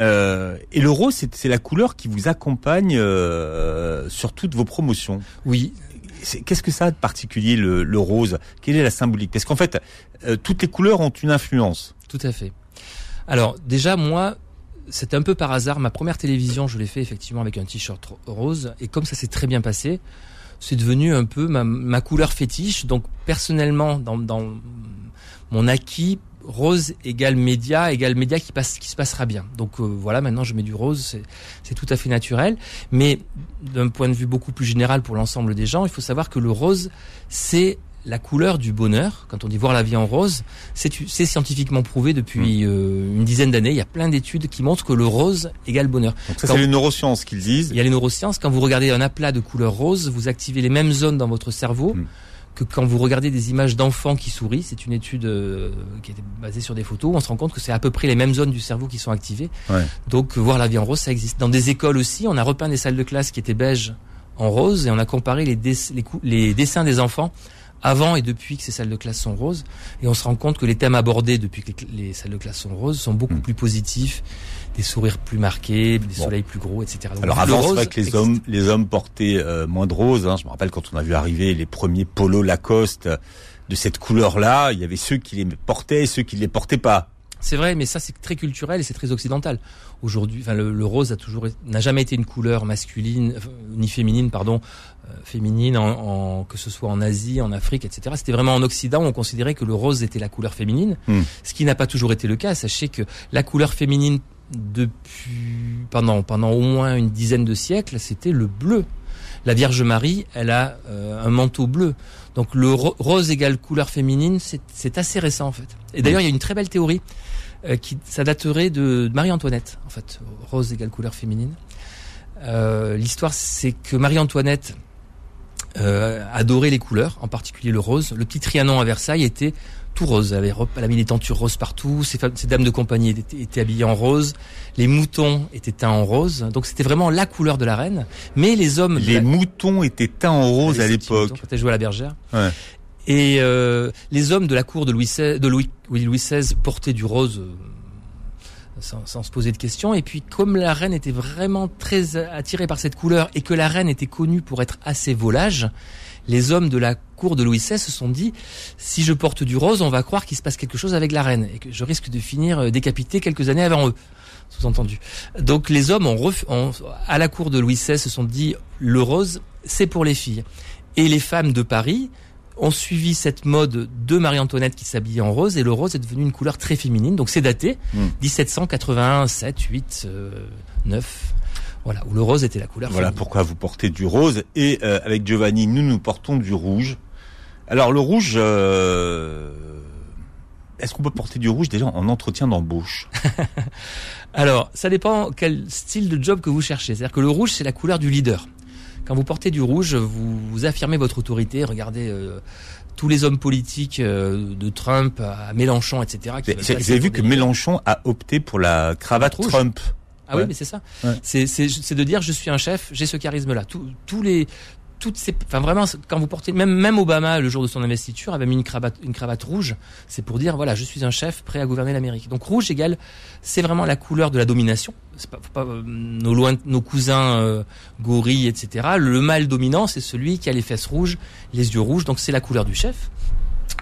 Euh, et le rose, c'est la couleur qui vous accompagne euh, sur toutes vos promotions. Oui, qu'est-ce que ça a de particulier le, rose? Quelle est la symbolique? Parce qu'en fait, euh, toutes les couleurs ont une influence. Tout à fait. Alors déjà, moi, c'était un peu par hasard. Ma première télévision, je l'ai fait effectivement avec un t-shirt rose. Et comme ça s'est très bien passé, c'est devenu un peu ma, couleur fétiche. Donc personnellement, dans, dans mon acquis rose égale média égale média qui passe qui se passera bien. Donc euh, voilà, maintenant je mets du rose, c'est tout à fait naturel. Mais d'un point de vue beaucoup plus général pour l'ensemble des gens, il faut savoir que le rose c'est la couleur du bonheur. Quand on dit voir la vie en rose, c'est scientifiquement prouvé depuis mmh. euh, une dizaine d'années. Il y a plein d'études qui montrent que le rose égale bonheur. Donc ça, c'est les neurosciences qu'ils disent. Il y a les neurosciences. Quand vous regardez un aplat de couleur rose, vous activez les mêmes zones dans votre cerveau. Mmh que quand vous regardez des images d'enfants qui sourient, c'est une étude euh, qui est basée sur des photos, on se rend compte que c'est à peu près les mêmes zones du cerveau qui sont activées. Ouais. Donc voir la vie en rose, ça existe. Dans des écoles aussi, on a repeint des salles de classe qui étaient beiges en rose et on a comparé les, les, les dessins des enfants avant et depuis que ces salles de classe sont roses. Et on se rend compte que les thèmes abordés depuis que les, les salles de classe sont roses sont beaucoup Mm. plus positifs, des sourires plus marqués, des Bon. soleils plus gros, etc. Donc, Alors avant, c'est vrai que les existe. hommes, les hommes portaient euh, moins de rose. Hein. Je me rappelle quand on a vu arriver les premiers polos Lacoste de cette couleur-là, il y avait ceux qui les portaient et ceux qui les portaient pas. C'est vrai, mais ça c'est très culturel et c'est très occidental. Aujourd'hui, enfin le, le rose a toujours n'a jamais été une couleur masculine enfin, ni féminine, pardon, euh, féminine en, en- que ce soit en Asie, en Afrique, etc. C'était vraiment en Occident où on considérait que le rose était la couleur féminine, Hmm. ce qui n'a pas toujours été le cas. Sachez que la couleur féminine depuis pendant pendant au moins une dizaine de siècles, c'était le bleu. La Vierge Marie, elle a euh, un manteau bleu. Donc le ro- rose égale couleur féminine, c'est- assez récent en fait. Et d'ailleurs, il y a une très belle théorie euh, qui ça daterait de, Marie-Antoinette en fait. Rose égale couleur féminine. Euh, L'histoire, c'est que Marie-Antoinette adorait les couleurs, en particulier le rose. Le petit Trianon à Versailles était tout rose. Elle avait, elle avait des tentures roses partout. Ses, ses dames de compagnie étaient, étaient habillées en rose. Les moutons étaient teints en rose. Donc c'était vraiment la couleur de la reine. Mais les hommes... Les la- moutons étaient teints en rose à l'époque. Quand elle jouait à la bergère. Ouais. Et euh, les hommes de la cour de Louis XVI, de Louis, oui, Louis XVI portaient du rose euh, sans, sans se poser de questions. Et puis comme la reine était vraiment très attirée par cette couleur et que la reine était connue pour être assez volage, les hommes de la cour de Louis XVI se sont dit si je porte du rose, on va croire qu'il se passe quelque chose avec la reine et que je risque de finir euh, décapité quelques années avant eux. Sous-entendu. Donc les hommes ont, ref- ont- à la cour de Louis XVI se sont dit le rose, c'est pour les filles. Et les femmes de Paris ont suivi cette mode de Marie-Antoinette qui s'habillait en rose et le rose est devenu une couleur très féminine. Donc c'est daté Hmm. 1781, 7, 8, euh, 9. Voilà, où le rose était la couleur Voilà féminine. pourquoi vous portez du rose. Et euh, avec Giovanni, nous, nous portons du rouge. Alors le rouge, euh, est-ce qu'on peut porter du rouge déjà en entretien d'embauche? Alors, ça dépend quel style de job que vous cherchez. C'est-à-dire que le rouge, c'est la couleur du leader. Quand vous portez du rouge, vous, vous affirmez votre autorité. Regardez euh, tous les hommes politiques, euh, de Trump à Mélenchon, etc. passer vu que Mélenchon a opté pour la cravate Rouge. Trump. Ah Ouais. oui, mais c'est ça. Ouais. C'est de dire je suis un chef, j'ai ce charisme-là. Tous tous les toutes ces, enfin vraiment, quand vous portez, même même Obama le jour de son investiture avait mis une cravate une cravate rouge. C'est pour dire voilà, je suis un chef prêt à gouverner l'Amérique. Donc rouge égale, c'est vraiment la couleur de la domination. C'est pas, pas euh, nos loin, nos cousins euh, gorilles, etc. Le mâle dominant, c'est celui qui a les fesses rouges, les yeux rouges. Donc c'est la couleur du chef.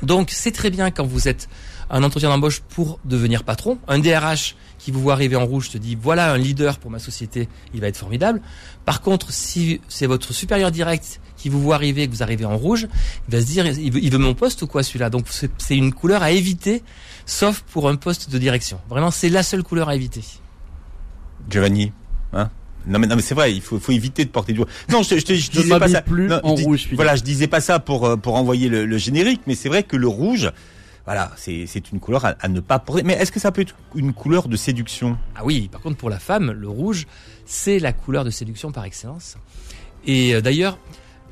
Donc c'est très bien quand vous êtes un entretien d'embauche pour devenir patron. Un DRH qui vous voit arriver en rouge te dit voilà un leader pour ma société, il va être formidable. Par contre, si c'est votre supérieur direct qui vous voit arriver et que vous arrivez en rouge, il va se dire il veut, il veut mon poste ou quoi celui-là? Donc c'est une couleur à éviter, sauf pour un poste de direction. Vraiment, c'est la seule couleur à éviter. Giovanni, hein? Non mais, non mais c'est vrai, il faut, faut éviter de porter du rouge. Non, je, je, disais pas ça. plus Non, en je rouge. Voilà, je disais pas ça pour euh, pour envoyer le, le générique, mais c'est vrai que le rouge, voilà, c'est une couleur à, ne pas porter. Mais est-ce que ça peut être une couleur de séduction? Ah oui, par contre pour la femme, le rouge, c'est la couleur de séduction par excellence. Et euh, d'ailleurs,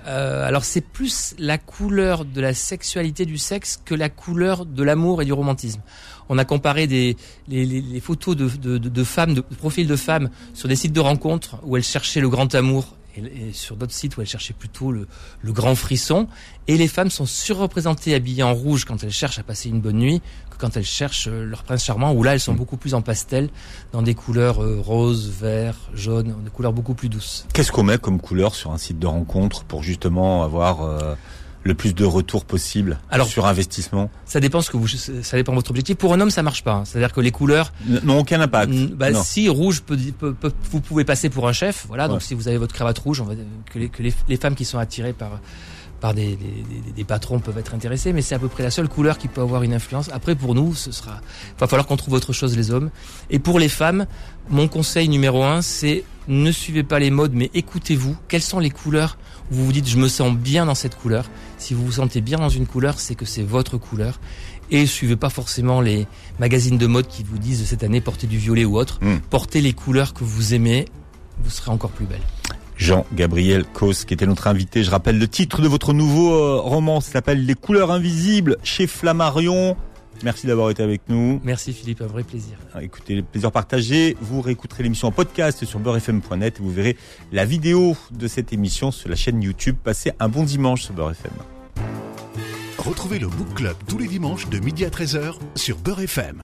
euh, alors c'est plus la couleur de la sexualité du sexe que la couleur de l'amour et du romantisme. On a comparé des, les, photos de, femmes, de profils de femmes sur des sites de rencontres où elles cherchaient le grand amour et, et sur d'autres sites où elles cherchaient plutôt le, le grand frisson. Et les femmes sont surreprésentées habillées en rouge quand elles cherchent à passer une bonne nuit que quand elles cherchent euh, leur prince charmant où là elles sont beaucoup plus en pastel dans des couleurs euh, roses, vert, jaune, des couleurs beaucoup plus douces. Qu'est-ce qu'on met comme couleur sur un site de rencontre pour justement avoir euh, le plus de retours possible Alors- sur investissement Ça dépend ce que vous, ça dépend de votre objectif. Pour un homme, ça marche pas. hein. C'est-à-dire que les couleurs, N'ont aucun impact. Bah, Non. si rouge peut, peut- peut- vous pouvez passer pour un chef, voilà. Ouais. Donc si vous avez votre cravate rouge, on va que les, que les, les femmes qui sont attirées par par des, des, des- patrons peuvent être intéressées, mais c'est à peu près la seule couleur qui peut avoir une influence. Après, pour nous, ce sera, va falloir qu'on trouve autre chose les hommes. Et pour les femmes, mon conseil numéro un, c'est ne suivez pas les modes, mais écoutez-vous. Quelles sont les couleurs vous vous dites je me sens bien dans cette couleur. Si vous vous sentez bien dans une couleur, c'est que c'est votre couleur. Et suivez pas forcément les magazines de mode qui vous disent cette année portez du violet ou autre. Mm. Portez les couleurs que vous aimez, vous serez encore plus belle. Jean-Gabriel Cos, qui était notre invité. Je rappelle le titre de votre nouveau euh, roman, s'appelle Les couleurs invisibles chez Flammarion. Merci d'avoir été avec nous. Merci Philippe, un vrai plaisir. Écoutez, le plaisir partagé. Vous réécouterez l'émission en podcast sur beurrefm.net et vous verrez la vidéo de cette émission sur la chaîne YouTube. Passez un bon dimanche sur Beurre FM. Retrouvez le Book Club tous les dimanches de midi à 13h sur Beurre FM.